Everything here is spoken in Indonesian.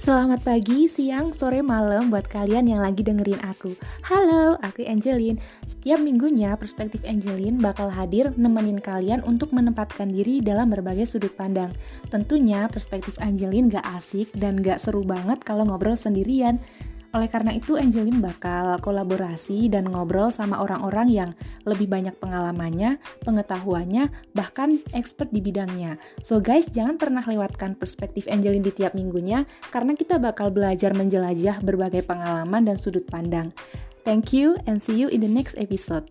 Selamat pagi, siang, sore, malam buat kalian yang lagi dengerin aku. Halo, aku Angelin. Setiap minggunya Perspektif Angelin bakal hadir nemenin kalian untuk menempatkan diri dalam berbagai sudut pandang. Tentunya Perspektif Angelin gak asik dan gak seru banget kalau ngobrol sendirian. Oleh karena itu, Angelin bakal kolaborasi dan ngobrol sama orang-orang yang lebih banyak pengalamannya, pengetahuannya, bahkan expert di bidangnya. So guys, jangan pernah lewatkan perspektif Angelin di tiap minggunya, karena kita bakal belajar menjelajah berbagai pengalaman dan sudut pandang. Thank you and see you in the next episode.